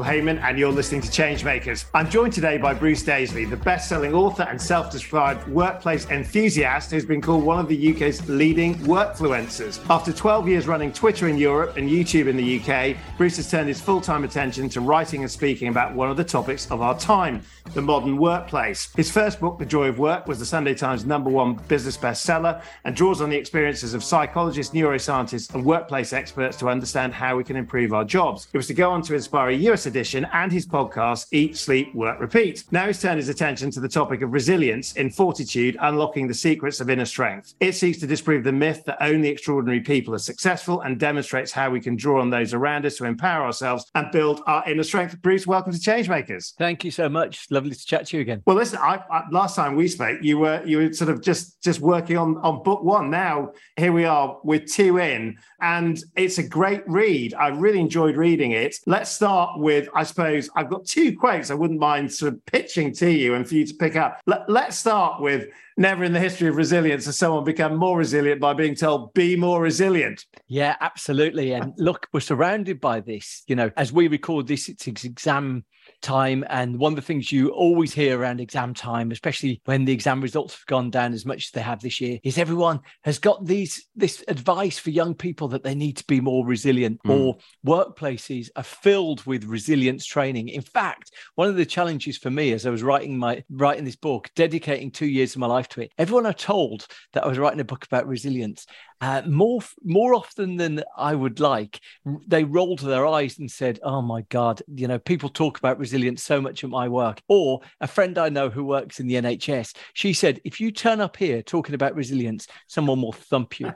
Hayman, and you're listening to Changemakers. I'm joined today by Bruce Daisley, the best selling author and self described workplace enthusiast who's been called one of the UK's leading workfluencers. After 12 years running Twitter in Europe and YouTube in the UK, Bruce has turned his full time attention to writing and speaking about one of the topics of our time the modern workplace. His first book, The Joy of Work, was the Sunday Times number one business bestseller and draws on the experiences of psychologists, neuroscientists, and workplace experts to understand how we can improve our jobs. It was to go on to inspire a US edition and his podcast, Eat, Sleep, Work, Repeat. Now he's turned his attention to the topic of resilience in fortitude, unlocking the secrets of inner strength. It seeks to disprove the myth that only extraordinary people are successful and demonstrates how we can draw on those around us to empower ourselves and build our inner strength. Bruce, welcome to Changemakers. Thank you so much. Lovely to chat to you again. Well, listen, I, I, last time we spoke, you were you were sort of just just working on on book one. Now here we are with two in, and it's a great read. I really enjoyed reading it. Let's start with, I suppose, I've got two quotes I wouldn't mind sort of pitching to you and for you to pick up. Let, let's start with never in the history of resilience has someone become more resilient by being told be more resilient yeah absolutely and look we're surrounded by this you know as we record this it's exam time. And one of the things you always hear around exam time, especially when the exam results have gone down as much as they have this year, is everyone has got these this advice for young people that they need to be more resilient mm. or workplaces are filled with resilience training. In fact, one of the challenges for me as I was writing my writing this book, dedicating two years of my life to it, everyone I told that I was writing a book about resilience uh, more more often than I would like, they rolled their eyes and said, "Oh my God, you know, people talk about resilience so much at my work." Or a friend I know who works in the NHS, she said, "If you turn up here talking about resilience, someone will thump you."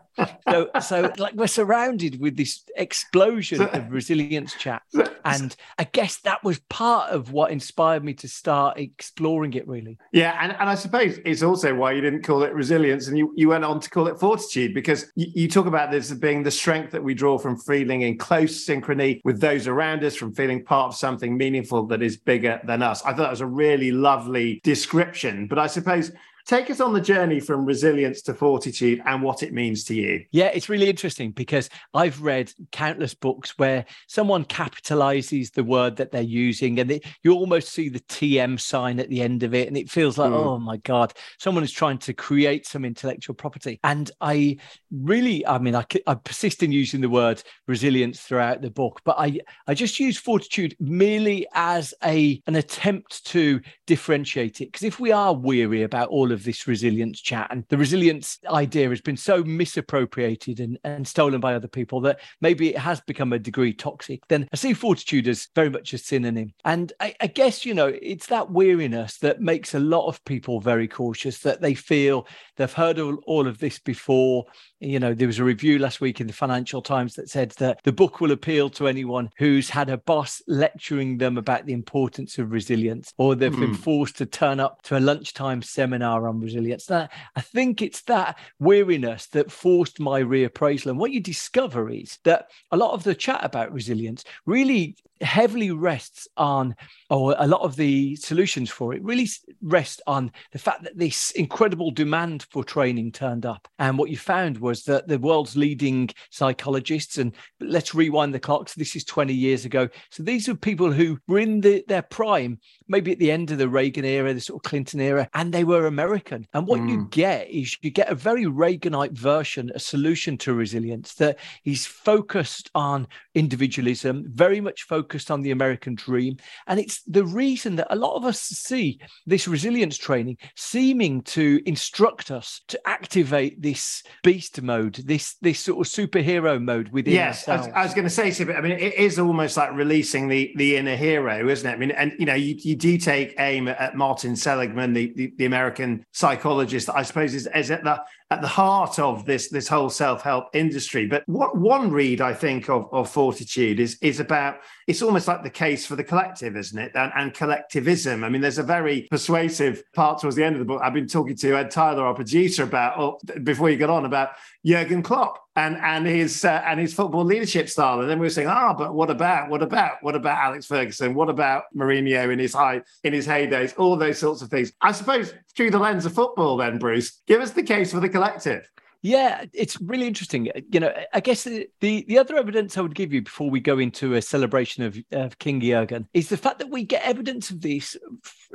so, so like we're surrounded with this explosion of resilience chat, and I guess that was part of what inspired me to start exploring it. Really, yeah, and and I suppose it's also why you didn't call it resilience, and you you went on to call it fortitude because you, talk about this as being the strength that we draw from feeling in close synchrony with those around us, from feeling part of something meaningful that is bigger than us. I thought that was a really lovely description. But I suppose Take us on the journey from resilience to fortitude and what it means to you. Yeah, it's really interesting because I've read countless books where someone capitalizes the word that they're using and you almost see the TM sign at the end of it. And it feels like, mm. oh my God, someone is trying to create some intellectual property. And I really, I mean, I, I persist in using the word resilience throughout the book, but I, I just use fortitude merely as a an attempt to differentiate it. Because if we are weary about all of of this resilience chat. And the resilience idea has been so misappropriated and, and stolen by other people that maybe it has become a degree toxic. Then I see fortitude as very much a synonym. And I, I guess, you know, it's that weariness that makes a lot of people very cautious, that they feel they've heard all, all of this before you know, there was a review last week in the Financial Times that said that the book will appeal to anyone who's had a boss lecturing them about the importance of resilience, or they've mm. been hmm. forced to turn up to a lunchtime seminar on resilience. Now, I think it's that weariness that forced my reappraisal. And what you discover is that a lot of the chat about resilience really heavily rests on, or a lot of the solutions for it really rest on the fact that this incredible demand for training turned up. And what you found was that the world's leading psychologists, and let's rewind the clock. So this is 20 years ago. So these are people who were in the, their prime, maybe at the end of the Reagan era, the sort of Clinton era, and they were American. And what mm. you get is you get a very Reaganite version, a solution to resilience that is focused on individualism, very much focused on the American dream. And it's the reason that a lot of us see this resilience training seeming to instruct us to activate this beast mode, this this sort of superhero mode within yes, ourselves. I was, was going to say, I mean, it is almost like releasing the the inner hero, isn't it? I mean, and you know, you, you do take aim at Martin Seligman, the, the, the American psychologist, I suppose is, is at the at the heart of this this whole self-help industry. But what one read I think of, of fortitude is is about it's almost like the case for the collective, isn't it? And, and collectivism. I mean, there's a very persuasive part towards the end of the book. I've been talking to Ed Tyler, our producer, about oh, before you got on about Jurgen Klopp and and his uh, and his football leadership style. And then we were saying, ah, oh, but what about what about what about Alex Ferguson? What about Mourinho in his high in his heydays? All those sorts of things. I suppose through the lens of football, then Bruce, give us the case for the collective. Yeah, it's really interesting. You know, I guess the, the, the other evidence I would give you before we go into a celebration of, of King Jurgen is the fact that we get evidence of this,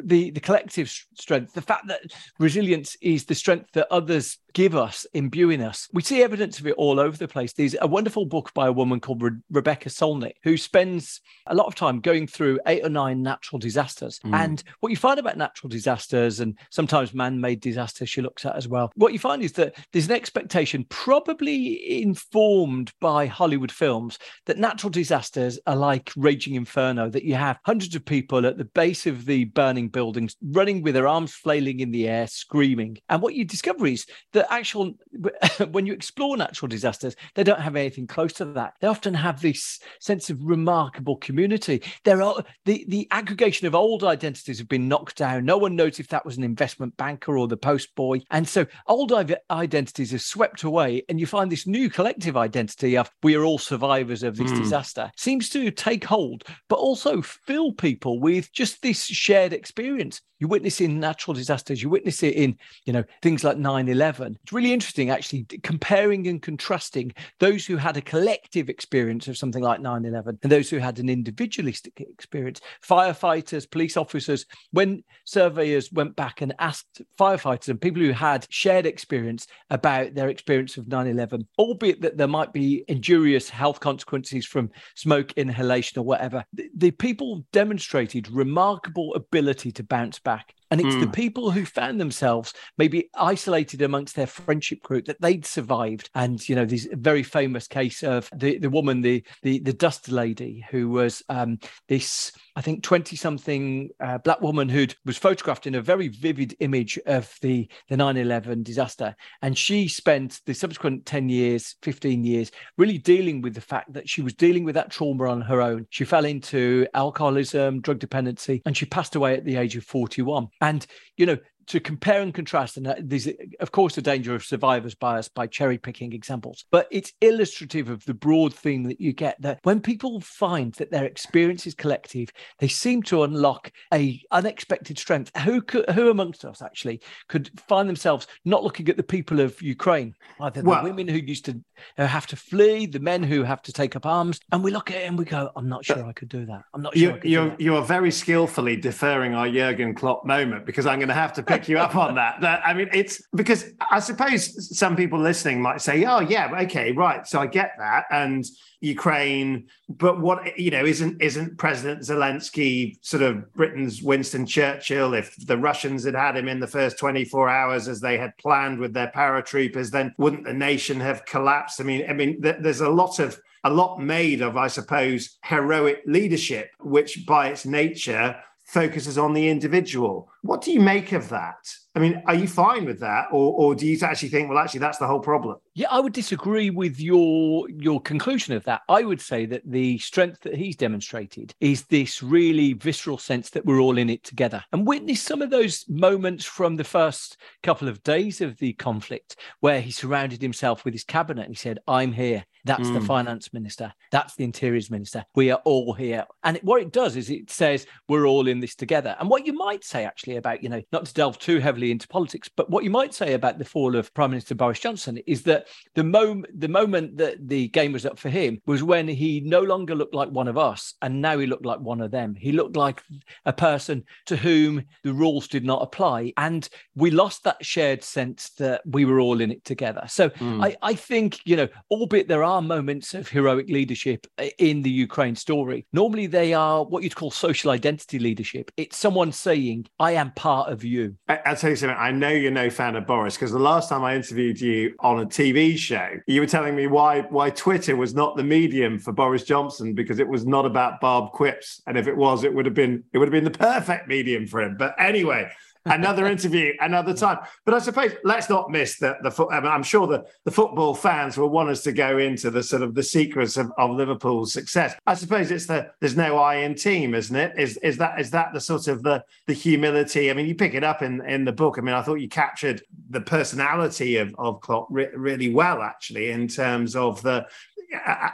the, the collective strength, the fact that resilience is the strength that others give us, imbuing us. We see evidence of it all over the place. There's a wonderful book by a woman called Re- Rebecca Solnit, who spends a lot of time going through eight or nine natural disasters. Mm. And what you find about natural disasters and sometimes man made disasters, she looks at as well, what you find is that there's an expectation, probably informed by Hollywood films, that natural disasters are like Raging Inferno, that you have hundreds of people at the base of the burning buildings running with their arms flailing in the air, screaming. And what you discover is that actual when you explore natural disasters, they don't have anything close to that. They often have this sense of remarkable community. There are the the aggregation of old identities have been knocked down. No one knows if that was an investment banker or the post boy, and so old identities are swept away, and you find this new collective identity of we are all survivors of this mm. disaster seems to take hold, but also fill people with just this shared experience. You witness in natural disasters, you witness it in you know things like 9-11 it's really interesting, actually, comparing and contrasting those who had a collective experience of something like 9 11 and those who had an individualistic experience. Firefighters, police officers, when surveyors went back and asked firefighters and people who had shared experience about their experience of 9 11, albeit that there might be injurious health consequences from smoke inhalation or whatever, the people demonstrated remarkable ability to bounce back back and it's mm. the hmm. people who found themselves maybe isolated amongst their friendship group that they'd survived. And you know, this very famous case of the, the woman, the the the dust lady, who was um, this I think 20 something uh, black woman who was photographed in a very vivid image of the, the 9 11 disaster. And she spent the subsequent 10 years, 15 years, really dealing with the fact that she was dealing with that trauma on her own. She fell into alcoholism, drug dependency, and she passed away at the age of 41. And, you know, to compare and contrast, and there's of course the danger of survivor's bias by cherry picking examples, but it's illustrative of the broad theme that you get that when people find that their experience is collective, they seem to unlock a unexpected strength. Who could, who amongst us actually could find themselves not looking at the people of Ukraine, either the well, women who used to uh, have to flee, the men who have to take up arms, and we look at it and we go, "I'm not sure I could do that. I'm not sure." You, you're you are very skillfully deferring our Jurgen Klopp moment because I'm going to have to pick you up on that. That I mean, it's because I suppose some people listening might say, "Oh, yeah, okay, right." So I get that, and Ukraine, but what you know isn't isn't President Zelensky sort of Britain's Winston Churchill? If the Russians had had him in the first 24 hours as they had planned with their paratroopers, then wouldn't the nation have collapsed? I mean, I mean, th- there's a lot of a lot made of, I suppose, heroic leadership, which by its nature focuses on the individual. What do you make of that? I mean, are you fine with that, or, or do you actually think, well, actually, that's the whole problem? Yeah, I would disagree with your your conclusion of that. I would say that the strength that he's demonstrated is this really visceral sense that we're all in it together, and witness some of those moments from the first couple of days of the conflict, where he surrounded himself with his cabinet and he said, "I'm here." That's mm. the finance minister. That's the interiors minister. We are all here. And what it does is it says we're all in this together. And what you might say actually about, you know, not to delve too heavily into politics, but what you might say about the fall of Prime Minister Boris Johnson is that the moment the moment that the game was up for him was when he no longer looked like one of us and now he looked like one of them. He looked like a person to whom the rules did not apply. And we lost that shared sense that we were all in it together. So mm. I, I think, you know, albeit there are are moments of heroic leadership uh, in the Ukraine story. Normally, they are what you'd call social identity leadership. It's someone saying, I am part of you. I, will tell you something. I know you're no fan of Boris because the last time I interviewed you on a TV show, you were telling me why, why Twitter was not the medium for Boris Johnson because it was not about barb quips. And if it was, it would have been it would have been the perfect medium for him. But anyway, another interview another time. But I suppose let's not miss that the. I am sure the, the football fans will want us to go into the sort of the secrets of, of Liverpool's success. I suppose it's the there's no I in team, isn't it? Is is that is that the sort of the the humility? I mean, you pick it up in in the book. I mean, I thought you captured the personality of of Klopp re- really well, actually, in terms of the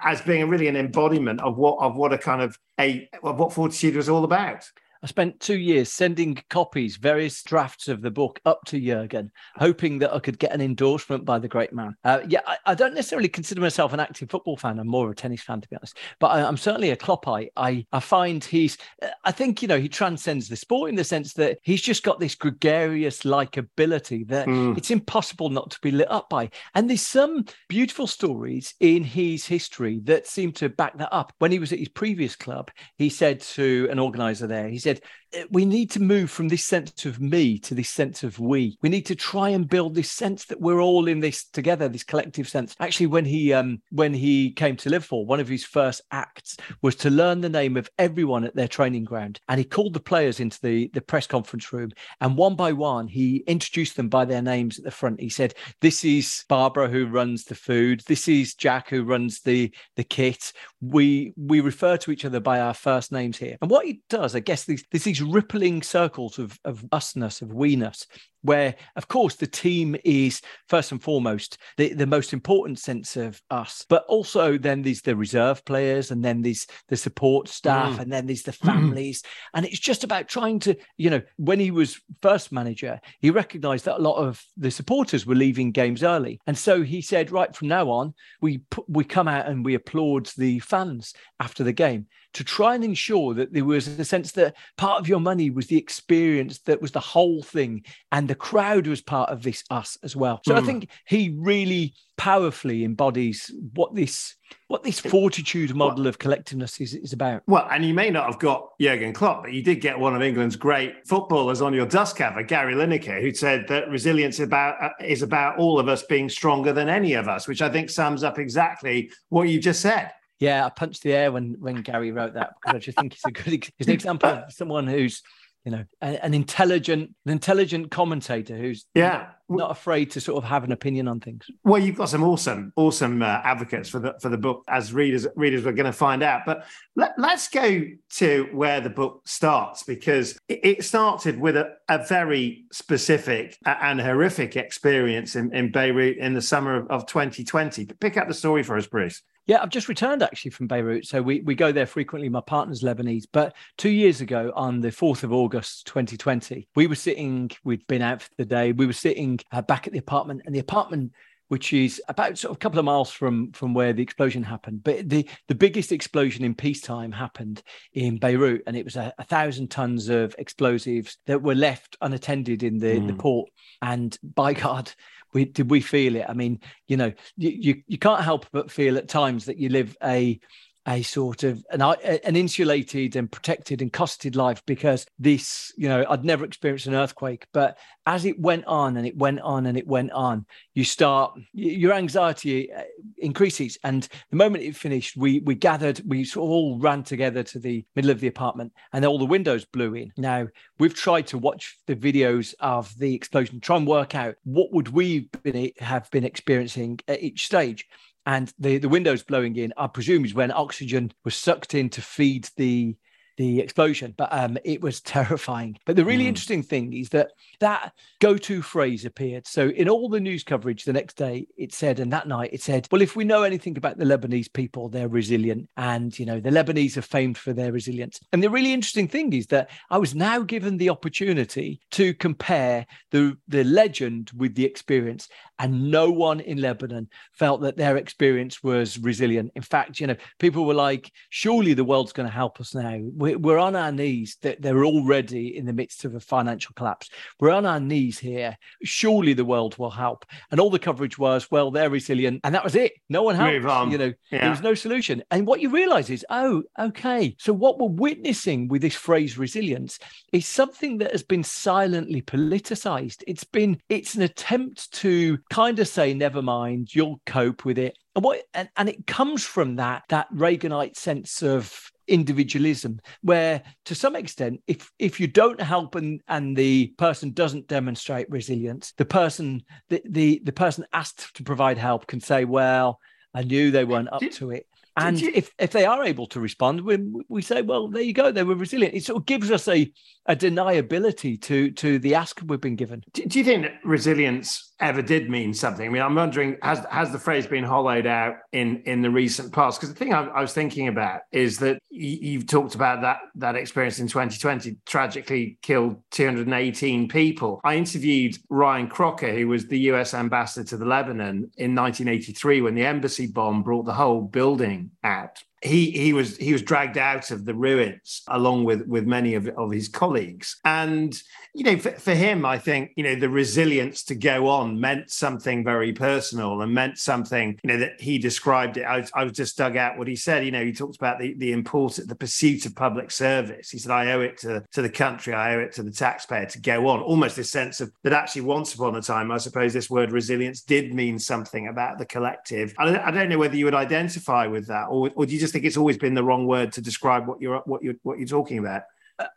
as being really an embodiment of what of what a kind of a of what fortitude was all about. I spent two years sending copies, various drafts of the book up to Jurgen, hoping that I could get an endorsement by the great man. Uh, yeah, I, I, don't necessarily consider myself an active football fan. I'm more of a tennis fan, to be honest. But I, am certainly a Kloppite. I, I find he's, I think, you know, he transcends the sport in the sense that he's just got this gregarious likability that mm. it's impossible not to be lit up by. And there's some beautiful stories in his history that seem to back that up. When he was at his previous club, he said to an organizer there, he said, uh, we need to move from this sense of me to this sense of we. We need to try and build this sense that we're all in this together, this collective sense. Actually, when he um when he came to Liverpool, one of his first acts was to learn the name of everyone at their training ground, and he called the players into the the press conference room, and one by one he introduced them by their names at the front. He said, "This is Barbara who runs the food. This is Jack who runs the the kit. We we refer to each other by our first names here." And what he does, I guess, these these rippling circles of, of usness, of weeness, where, of course, the team is first and foremost the, the most important sense of us, but also then there's the reserve players, and then there's the support staff, mm. and then there's the families. and it's just about trying to, you know, when he was first manager, he recognized that a lot of the supporters were leaving games early. And so he said, right from now on, we, we come out and we applaud the fans after the game to try and ensure that there was a sense that part of your money was the experience that was the whole thing and the crowd was part of this us as well so mm. i hmm. think he really powerfully embodies what this what this fortitude model well, of collectiveness is, is about. Well, and you may not have got Jurgen Klopp, but you did get one of England's great footballers on your dust cover, Gary Lineker, who said that resilience about uh, is about all of us being stronger than any of us, which I think sums up exactly what you just said. Yeah, I punched the air when when Gary wrote that because I just think it's a good he's an example of someone who's you know an intelligent an intelligent commentator who's yeah. not afraid to sort of have an opinion on things. Well you've got some awesome awesome uh, advocates for the for the book as readers readers we're going to find out. But let, us go to where the book starts because it, it started with a, a, very specific and horrific experience in, in beirut in the summer of, of 2020 pick up the story for us bruce yeah, I've just returned actually from Beirut. So we, we go there frequently. My partner's Lebanese. But two years ago, on the 4th of August, 2020, we were sitting, we'd been out for the day. We were sitting uh, back at the apartment, and the apartment which is about sort of a couple of miles from from where the explosion happened. But the the biggest explosion in peacetime happened in Beirut, and it was a, a thousand tons of explosives that were left unattended in the, mm. the port. And by God, we did we feel it? I mean, you know, you, you, you can't help but feel at times that you live a a sort of an, an insulated and protected and costed life because this, you know, I'd never experienced an earthquake, but as it went on and it went on and it went on, you start your anxiety uh, increases. And the moment it finished, we we gathered, we sort of all ran together to the middle of the apartment, and all the windows blew in. Now we've tried to watch the videos of the explosion, try and work out what would we have been experiencing at each stage and the the windows blowing in, I presume, is when oxygen was sucked in to feed the the explosion, but um, it was terrifying. But the really mm. interesting thing is that that go-to phrase appeared. So in all the news coverage the next day, it said, and that night it said, well, if we know anything about the Lebanese people, they're resilient, and you know the Lebanese are famed for their resilience. And the really interesting thing is that I was now given the opportunity to compare the the legend with the experience, and no one in Lebanon felt that their experience was resilient. In fact, you know, people were like, surely the world's going to help us now. We're on our knees. That they're already in the midst of a financial collapse. We're on our knees here. Surely the world will help. And all the coverage was, well, they're resilient. And that was it. No one helped. You know, yeah. there was no solution. And what you realize is, oh, okay. So what we're witnessing with this phrase resilience is something that has been silently politicized. It's been, it's an attempt to kind of say, never mind, you'll cope with it. And what and, and it comes from that that Reaganite sense of individualism where to some extent if if you don't help and and the person doesn't demonstrate resilience the person the the, the person asked to provide help can say well i knew they weren't up to it and you, if, if they are able to respond, we, we say, well, there you go, they were resilient. It sort of gives us a, a deniability to to the ask we've been given. Do, do you think resilience ever did mean something. I mean, I'm wondering has has the phrase been hollowed out in in the recent past? Because the thing I, I, was thinking about is that you, have talked about that that experience in 2020 tragically killed 218 people. I interviewed Ryan Crocker, who was the U.S. ambassador to the Lebanon in 1983 when the embassy bomb brought the whole building out he he was he was dragged out of the ruins along with with many of, of his colleagues. And you know for, for him i think you know the resilience to go on meant something very personal and meant something you know that he described it. I, I was just dug out what he said. You know he talked about the the importance the pursuit of public service. He said i owe it to to the country. I owe it to the taxpayer to go on. Almost this sense of that actually once upon a time i suppose this word resilience did mean something about the collective. I don't, I don't know whether you would identify with that or, or do you just think it's always been the wrong word to describe what you're what you're what you're talking about.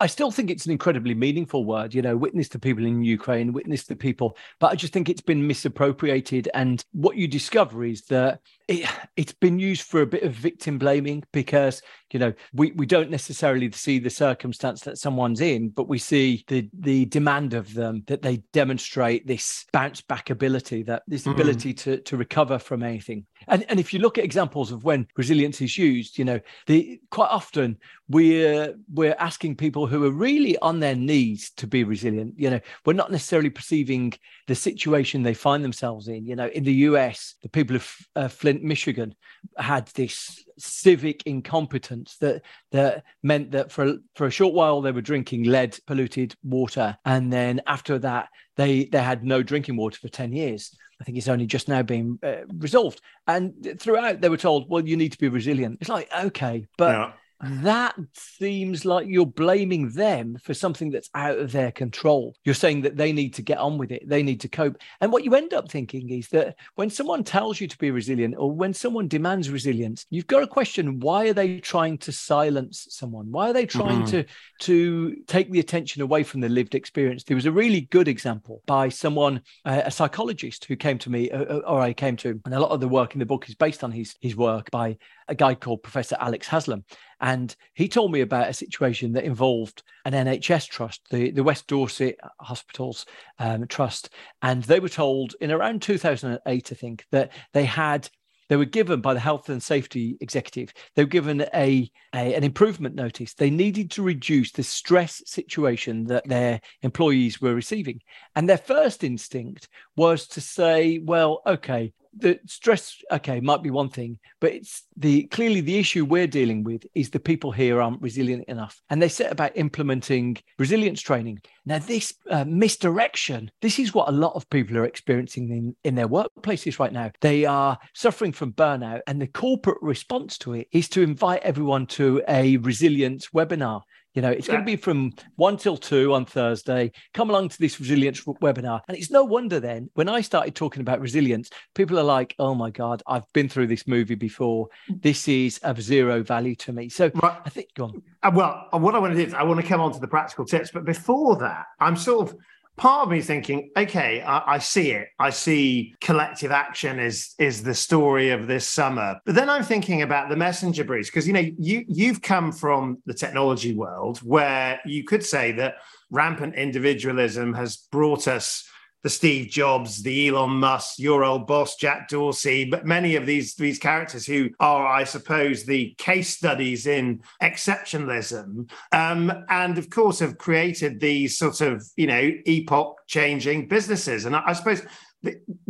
I still think it's an incredibly meaningful word, you know, witness to people in Ukraine, witness to people, but I just think it's been misappropriated. And what you discover is that it, has been used for a bit of victim blaming because, you know, we, we don't necessarily see the circumstance that someone's in, but we see the, the demand of them that they demonstrate this bounce back ability, that this mm-hmm. ability to, to recover from anything. And, and if you look at examples of when resilience is used, you know, the quite often we're we're asking people who are really on their knees to be resilient you know we're not necessarily perceiving the situation they find themselves in you know in the us the people of uh, flint michigan had this civic incompetence that that meant that for for a short while they were drinking lead polluted water and then after that they they had no drinking water for 10 years I think it's only just now being uh, resolved. And throughout, they were told, well, you need to be resilient. It's like, okay, but yeah that seems like you're blaming them for something that's out of their control. You're saying that they need to get on with it, they need to cope. And what you end up thinking is that when someone tells you to be resilient or when someone demands resilience, you've got to question why are they trying to silence someone? Why are they trying mm-hmm. to to take the attention away from the lived experience? There was a really good example by someone, uh, a psychologist who came to me, uh, uh, or I came to, and a lot of the work in the book is based on his his work by a guy called Professor Alex Haslam. And he told me about a situation that involved an NHS trust, the, the West Dorset Hospitals um, Trust. And they were told in around 2008, I think, that they had they were given by the health and safety executive they were given a, a, an improvement notice they needed to reduce the stress situation that their employees were receiving and their first instinct was to say well okay the stress okay might be one thing but it's the clearly the issue we're dealing with is the people here aren't resilient enough. And they set about implementing resilience training. Now this uh, misdirection this is what a lot of people are experiencing in, in their workplaces right now. They are suffering from burnout and the corporate response to it is to invite everyone to a resilience webinar you know, it's yeah. going to be from one till two on Thursday. Come along to this resilience webinar. And it's no wonder then when I started talking about resilience, people are like, oh my God, I've been through this movie before. This is of zero value to me. So right. I think, go on. Uh, well, what I want to do is I want to come on to the practical tips. But before that, I'm sort of part of me thinking, okay, I, I, see it. I see collective action is is the story of this summer. But then I'm thinking about the messenger, Bruce, because you know you you've come from the technology world where you could say that rampant individualism has brought us the Steve Jobs, the Elon Musk, your old boss Jack Dorsey, but many of these these characters who are, I suppose, the case studies in exceptionalism, um, and of course have created these sort of you know epoch changing businesses. And I, I suppose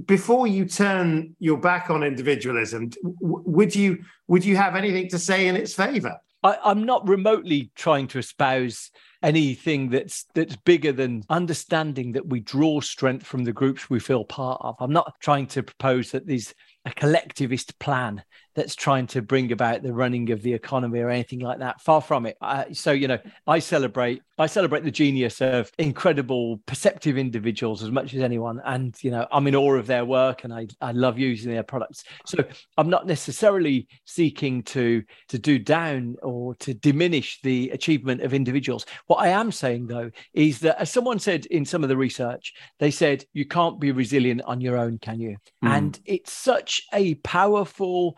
before you turn your back on individualism, would you would you have anything to say in its favour? I, I'm not remotely trying to espouse anything that's that's bigger than understanding that we draw strength from the groups we feel part of. I'm not trying to propose that there's a collectivist plan that's trying to bring about the running of the economy or anything like that. Far from it. Uh, so you know, I celebrate I celebrate the genius of incredible perceptive individuals as much as anyone, and you know, I'm in awe of their work and I I love using their products. So I'm not necessarily seeking to to do down or to diminish the achievement of individuals. What I am saying though is that as someone said in some of the research, they said you can't be resilient on your own, can you? Mm. And it's such a powerful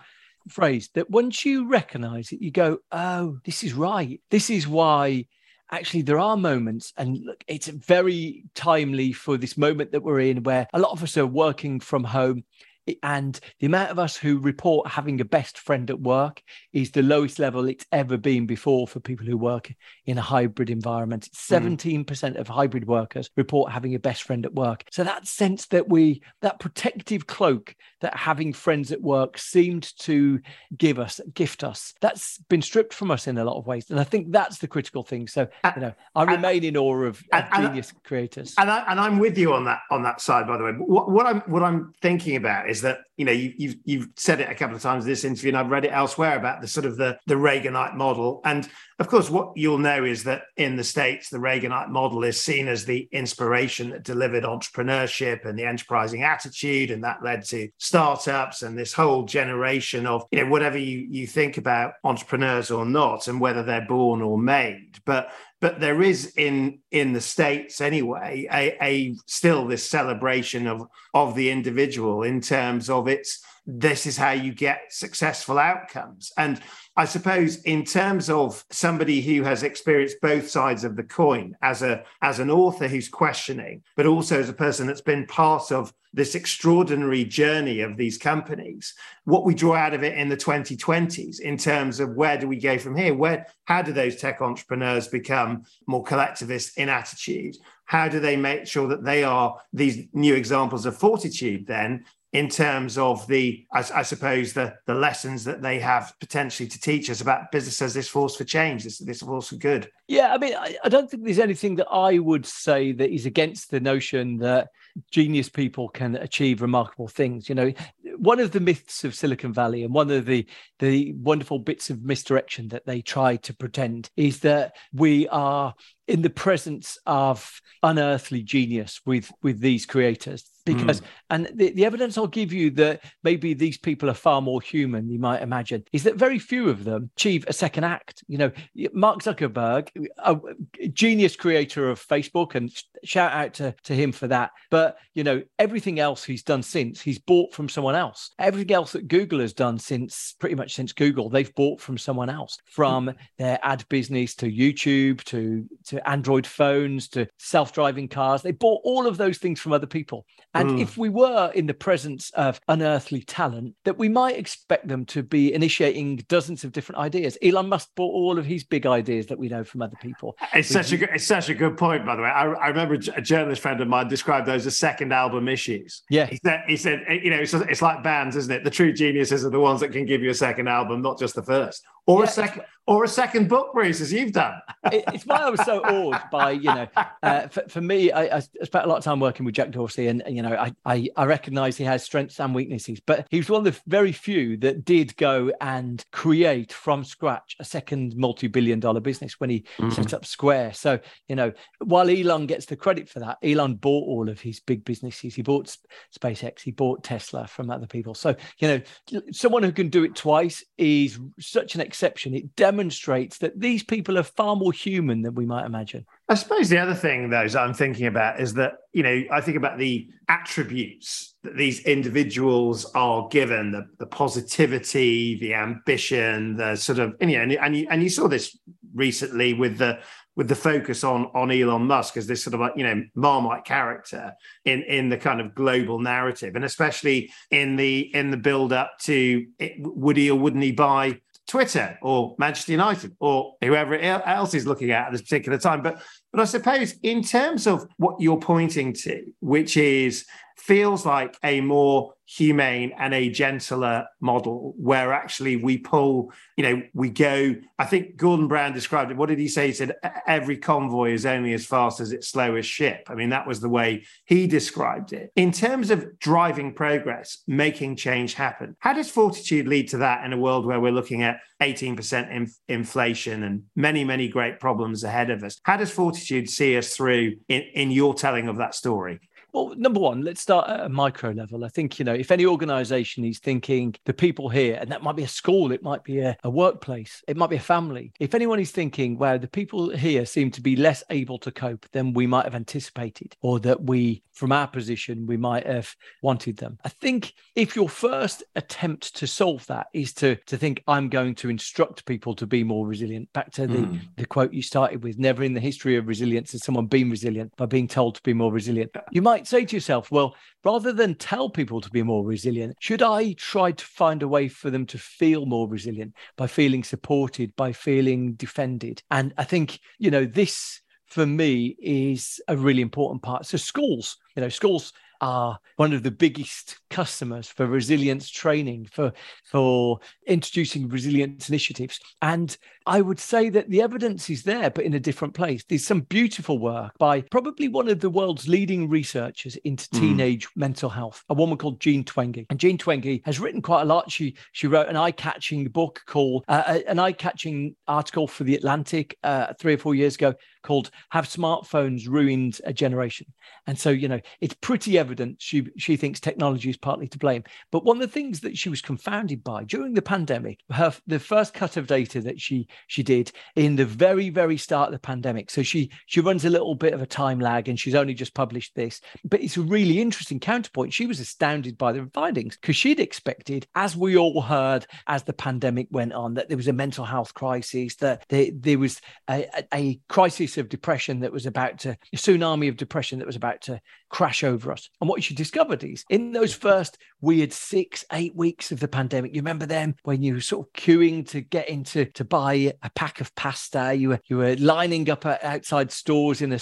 phrase that once you recognize it, you go, oh, this is right. This is why actually there are moments, and look, it's very timely for this moment that we're in where a lot of us are working from home and the amount of us who report having a best friend at work is the lowest level it's ever been before for people who work in a hybrid environment. 17% mm. of hybrid workers report having a best friend at work. So that sense that we, that protective cloak that having friends at work seemed to give us, gift us, that's been stripped from us in a lot of ways. And I think that's the critical thing. So, you know, I remain in awe of, of genius creators. And, I, and I'm with you on that, on that side, by the way. What, what I'm, what I'm thinking about is that you know you, you've you've said it a couple of times in this interview, and I've read it elsewhere about the sort of the the Reaganite model. And of course, what you'll know is that in the states, the Reaganite model is seen as the inspiration that delivered entrepreneurship and the enterprising attitude, and that led to startups and this whole generation of you know whatever you you think about entrepreneurs or not, and whether they're born or made, but but there is in in the states anyway a, a still this celebration of of the individual in terms of its this is how you get successful outcomes. And i suppose in terms of somebody who has experienced both sides of the coin as a as an author who's questioning but also as a person that's been part of this extraordinary journey of these companies. What we draw out of it in the 2020s in terms of where do we go from here? Where how do those tech entrepreneurs become more collectivist in attitude? How do they make sure that they are these new examples of fortitude then in terms of the, I, I, suppose, the the lessons that they have potentially to teach us about business as this force for change, this this force for good. Yeah, I mean, I, I don't think there's anything that I would say that is against the notion that genius people can achieve remarkable things. You know, one of the myths of Silicon Valley and one of the the wonderful bits of misdirection that they try to pretend is that we are in the presence of unearthly genius with with these creators. Because mm. and the, the evidence i'll give you that maybe these people are far more human you might imagine is that very few of them achieve a second act. You know mark zuckerberg a genius creator of facebook and shout out to, to him for that. But you know everything else he's done since he's bought from someone else. Everything else that google has done since pretty much since google they've bought from someone else from their ad business to youtube to to android phones to self-driving cars they bought all of those things from other people and mm. if we were in the presence of unearthly talent, that we might expect them to be initiating dozens of different ideas. Elon Musk bought all of his big ideas that we know from other people. It's such a good, it's such a good point, by the way. I, I, remember a journalist friend of mine described those as second album issues. Yeah, he said, he said you know, it's, it's like bands, isn't it? The true geniuses are the ones that can give you a second album, not just the first or yeah, a second or a second book, Bruce, as you've done. it's why I was so awed by you know. Uh, for, for, me, I, I, spent a lot of time working with Jack Dorsey, and you know, I I, I recognise he has strengths and weaknesses, but he was one of the very few that did go and create from scratch a second multi-billion-dollar business when he mm-hmm. set up Square. So you know, while Elon gets the credit for that, Elon bought all of his big businesses. He bought SpaceX, he bought Tesla from other people. So you know, someone who can do it twice is such an exception. It demonstrates that these people are far more human than we might imagine. I suppose the other thing, though, that I'm thinking about is that, you know, I think about the attributes that these individuals are given the, the positivity, the ambition, the sort of, and, you know, and, you, and you saw this recently with the with the focus on on Elon Musk as this sort of like you know marmite character in in the kind of global narrative, and especially in the in the build up to it, would he or wouldn't he buy Twitter or Manchester United or whoever else is looking at at this particular time. But but I suppose in terms of what you're pointing to, which is feels like a more humane and a gentler model where actually we pull, you know, we go. I think Gordon Brown described it. What did he say? He said, every convoy is only as fast as its slowest ship. I mean, that was the way he described it. In terms of driving progress, making change happen, how does fortitude lead to that in a world where we're looking at 18% in, inflation and many, many great problems ahead of us? How does fortitude see us through in, in your telling of that story? Well, number one, let's start at a micro level. I think, you know, if any organization is thinking the people here, and that might be a school, it might be a, a workplace, it might be a family. If anyone is thinking, wow, the people here seem to be less able to cope than we might have anticipated, or that we, from our position, we might have wanted them. I think if your first attempt to solve that is to, to think, I'm going to instruct people to be more resilient, back to the, mm. the quote you started with, never in the history of resilience has someone been resilient by being told to be more resilient. You might say to yourself, well, rather than tell people to be more resilient, should I try to find a way for them to feel more resilient by feeling supported, by feeling defended? And I think, you know, this for me is a really important part. So schools, you know, schools are one of the biggest customers for resilience training, for, for introducing resilience initiatives. And I would say that the evidence is there, but in a different place. There's some beautiful work by probably one of the world's leading researchers into mm. teenage mental health, a woman called Jean Twenge. And Jean Twenge has written quite a lot. She she wrote an eye-catching book called uh, uh an eye-catching article for the Atlantic uh, three or four years ago called "Have Smartphones Ruined a Generation?" And so you know it's pretty evident she she thinks technology is partly to blame. But one of the things that she was confounded by during the pandemic, her the first cut of data that she she did in the very very start of the pandemic. So she she runs a little bit of a time lag and she's only just published this. But it's a really interesting counterpoint. She was astounded by the findings because she'd expected as we all heard as the pandemic went on that there was a mental health crisis that there, there was a, a crisis of depression that was about to a tsunami of depression that was about to crash over us. And what she discovered is in those first weird six, eight weeks of the pandemic, you remember them when you were sort of queuing to get into to buy a pack of pasta, you were you were lining up outside stores in a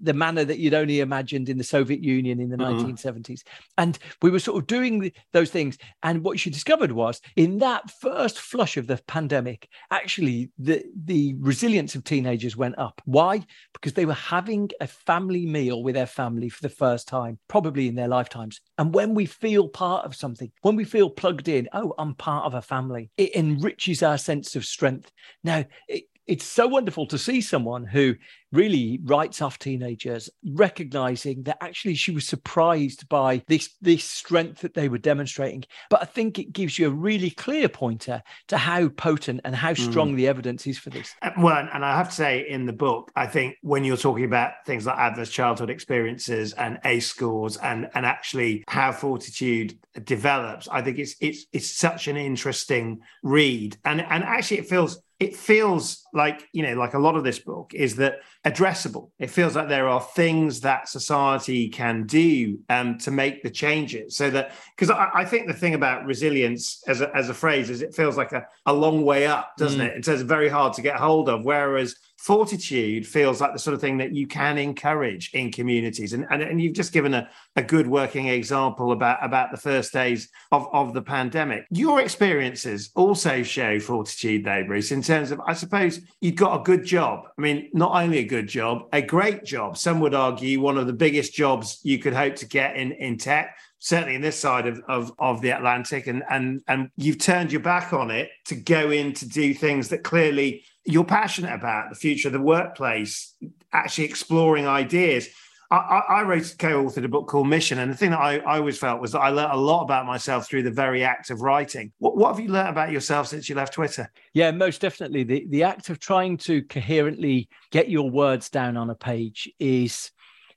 the manner that you'd only imagined in the Soviet Union in the mm-hmm. 1970s. And we were sort of doing the, those things. And what she discovered was in that first flush of the pandemic, actually, the, the resilience of teenagers went up. Why? Because they were having a family meal with their family for the first time, probably in their lifetimes. And when we feel part of something, when we feel plugged in, oh, I'm part of a family, it enriches our sense of strength. Now, it, it's so wonderful to see someone who really writes off teenagers, recognizing that actually she was surprised by this, this strength that they were demonstrating. But I think it gives you a really clear pointer to how potent and how strong mm. the evidence is for this. Uh, well, and I have to say in the book, I think when you're talking about things like adverse childhood experiences and ACE scores and, and actually how fortitude develops, I think it's it's it's such an interesting read. And and actually it feels it feels like you know like a lot of this book is that addressable. It feels like there are things that society can do um, to make the changes so that because I, I, think the thing about resilience as a, as a phrase is it feels like a, a long way up doesn't mm. it? It's very hard to get hold of whereas fortitude feels like the sort of thing that you can encourage in communities. And, and, and you've just given a, a good working example about about the first days of, of the pandemic. Your experiences also show fortitude though bruce in terms of i suppose you've got a good job. I mean not only a good job a great job some would argue one of the biggest jobs you could hope to get in in tech certainly in this side of, of, of the Atlantic, and and and you've turned your back on it to go in to do things that clearly you're passionate about the future of the workplace, actually exploring ideas. I, I wrote, co-authored a book called Mission, and the thing that I, I, always felt was that I learned a lot about myself through the very act of writing. What, what have you learned about yourself since you left Twitter? Yeah, most definitely. The the act of trying to coherently get your words down on a page is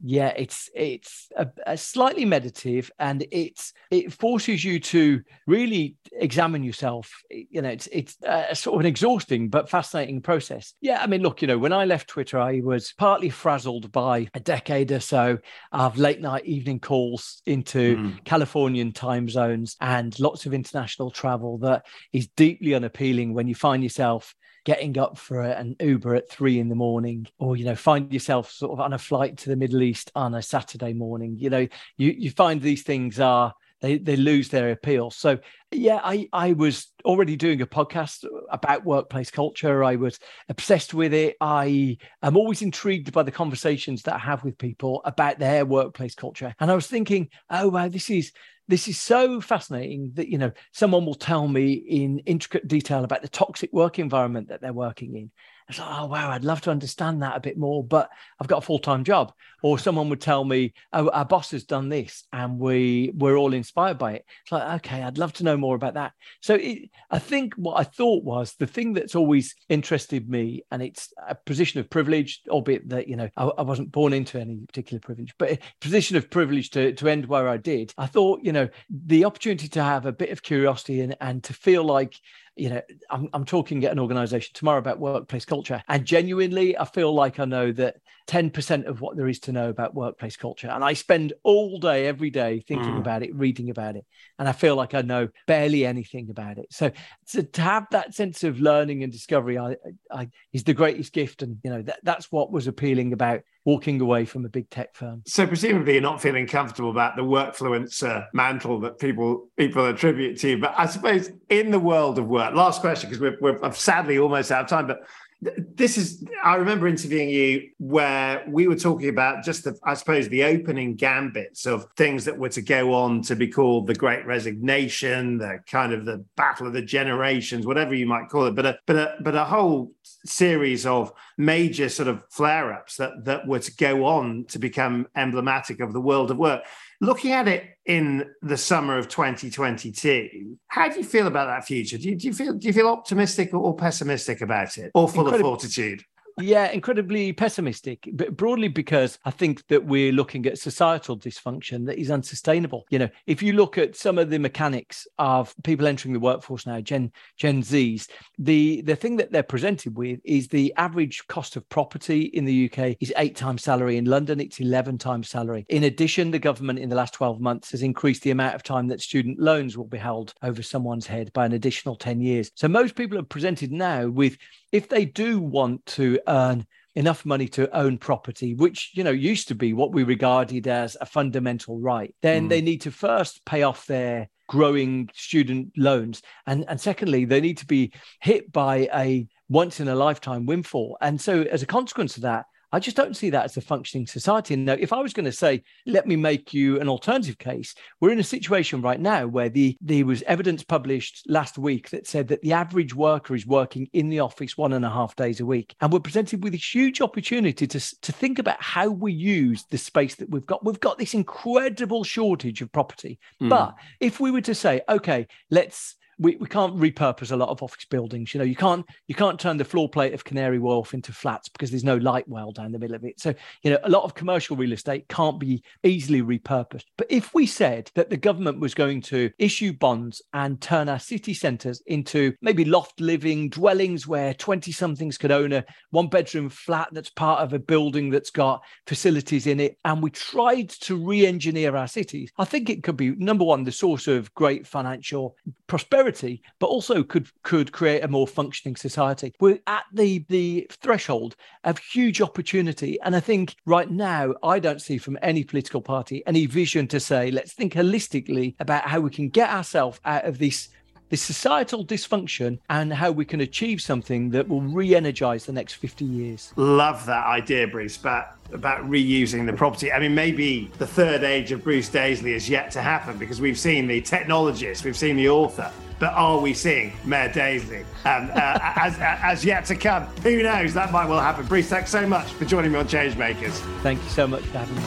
yeah it's it's a, a, slightly meditative and it's it forces you to really examine yourself you know it's it's a sort of an exhausting but fascinating process yeah i mean look you know when i left twitter i was partly frazzled by a decade or so of late night evening calls into mm. californian time zones and lots of international travel that is deeply unappealing when you find yourself getting up for an Uber at three in the morning, or you know, find yourself sort of on a flight to the Middle East on a Saturday morning. You know, you you find these things are they they lose their appeal. So yeah, I I was already doing a podcast about workplace culture. I was obsessed with it. I am always intrigued by the conversations that I have with people about their workplace culture. And I was thinking, oh wow, this is this is so fascinating that you know someone will tell me in intricate detail about the toxic work environment that they're working in It's like, oh wow, I'd love to understand that a bit more, but I've got a full time job. Or someone would tell me, oh, our boss has done this, and we we're all inspired by it. It's like, okay, I'd love to know more about that. So it, I think what I thought was the thing that's always interested me, and it's a position of privilege, albeit that you know I, I wasn't born into any particular privilege, but a position of privilege to to end where I did. I thought, you know, the opportunity to have a bit of curiosity and and to feel like you know, I'm, I'm talking at an organization tomorrow about workplace culture. And genuinely, I feel like I know that 10% of what there is to know about workplace culture. And I spend all day, every day thinking mm. about it, reading about it. And I feel like I know barely anything about it. So, so to have that sense of learning and discovery I, I, is the greatest gift. And, you know, that, that's what was appealing about walking away from a big tech firm. So presumably you're not feeling comfortable about the workfluencer mantle that people people attribute to you. But I suppose in the world of work, last question because we're, we're sadly almost out of time. But this is i remember interviewing you where we were talking about just the i suppose the opening gambits of things that were to go on to be called the great resignation the kind of the battle of the generations whatever you might call it but a but a but a whole series of major sort of flare-ups that that were to go on to become emblematic of the world of work Looking at it in the summer of 2022, how do you feel about that future? Do you, do you feel do you feel optimistic or pessimistic about it, or full of fortitude? Yeah, incredibly pessimistic, but broadly because I think that we're looking at societal dysfunction that is unsustainable. You know, if you look at some of the mechanics of people entering the workforce now, Gen Gen Zs, the the thing that they're presented with is the average cost of property in the UK is eight times salary. In London, it's eleven times salary. In addition, the government in the last twelve months has increased the amount of time that student loans will be held over someone's head by an additional ten years. So most people are presented now with if they do want to earn enough money to own property, which you know used to be what we regarded as a fundamental right, then mm. they need to first pay off their growing student loans, and and secondly, they need to be hit by a once in a lifetime windfall, and so as a consequence of that, I just don't see that as a functioning society. And now, if I was going to say, let me make you an alternative case, we're in a situation right now where the there was evidence published last week that said that the average worker is working in the office one and a half days a week. And we're presented with a huge opportunity to, to think about how we use the space that we've got. We've got this incredible shortage of property. Mm. But if we were to say, okay, let's we, we can't repurpose a lot of office buildings. You know, you can't you can't turn the floor plate of Canary Wharf into flats because there's no light well down the middle of it. So, you know, a lot of commercial real estate can't be easily repurposed. But if we said that the government was going to issue bonds and turn our city centres into maybe loft living dwellings where 20 somethings could own a one bedroom flat that's part of a building that's got facilities in it, and we tried to re engineer our cities, I think it could be number one, the source of great financial prosperity prosperity, but also could could create a more functioning society. We're at the the threshold of huge opportunity, and I think right now I don't see from any political party any vision to say let's think holistically about how we can get ourselves out of this this societal dysfunction and how we can achieve something that will re-energize the next 50 years. Love that idea, Bruce, about, about reusing the property. I mean, maybe the third age of Bruce Daisley is yet to happen because we've seen the technologist, we've seen the author, but are we seeing Mayor Daisley um, uh, as, as yet to come? Who knows? That might well happen. Bruce, thanks so much for joining me on Changemakers. Thank you so much for having me.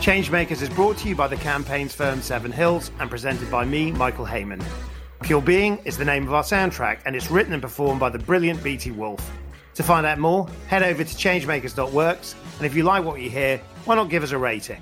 Changemakers is brought to you by the campaigns firm Seven Hills and presented by me, Michael Hayman. Pure Being is the name of our soundtrack and it's written and performed by the brilliant BT Wolf. To find out more, head over to changemakers.works and if you like what you hear, why not give us a rating?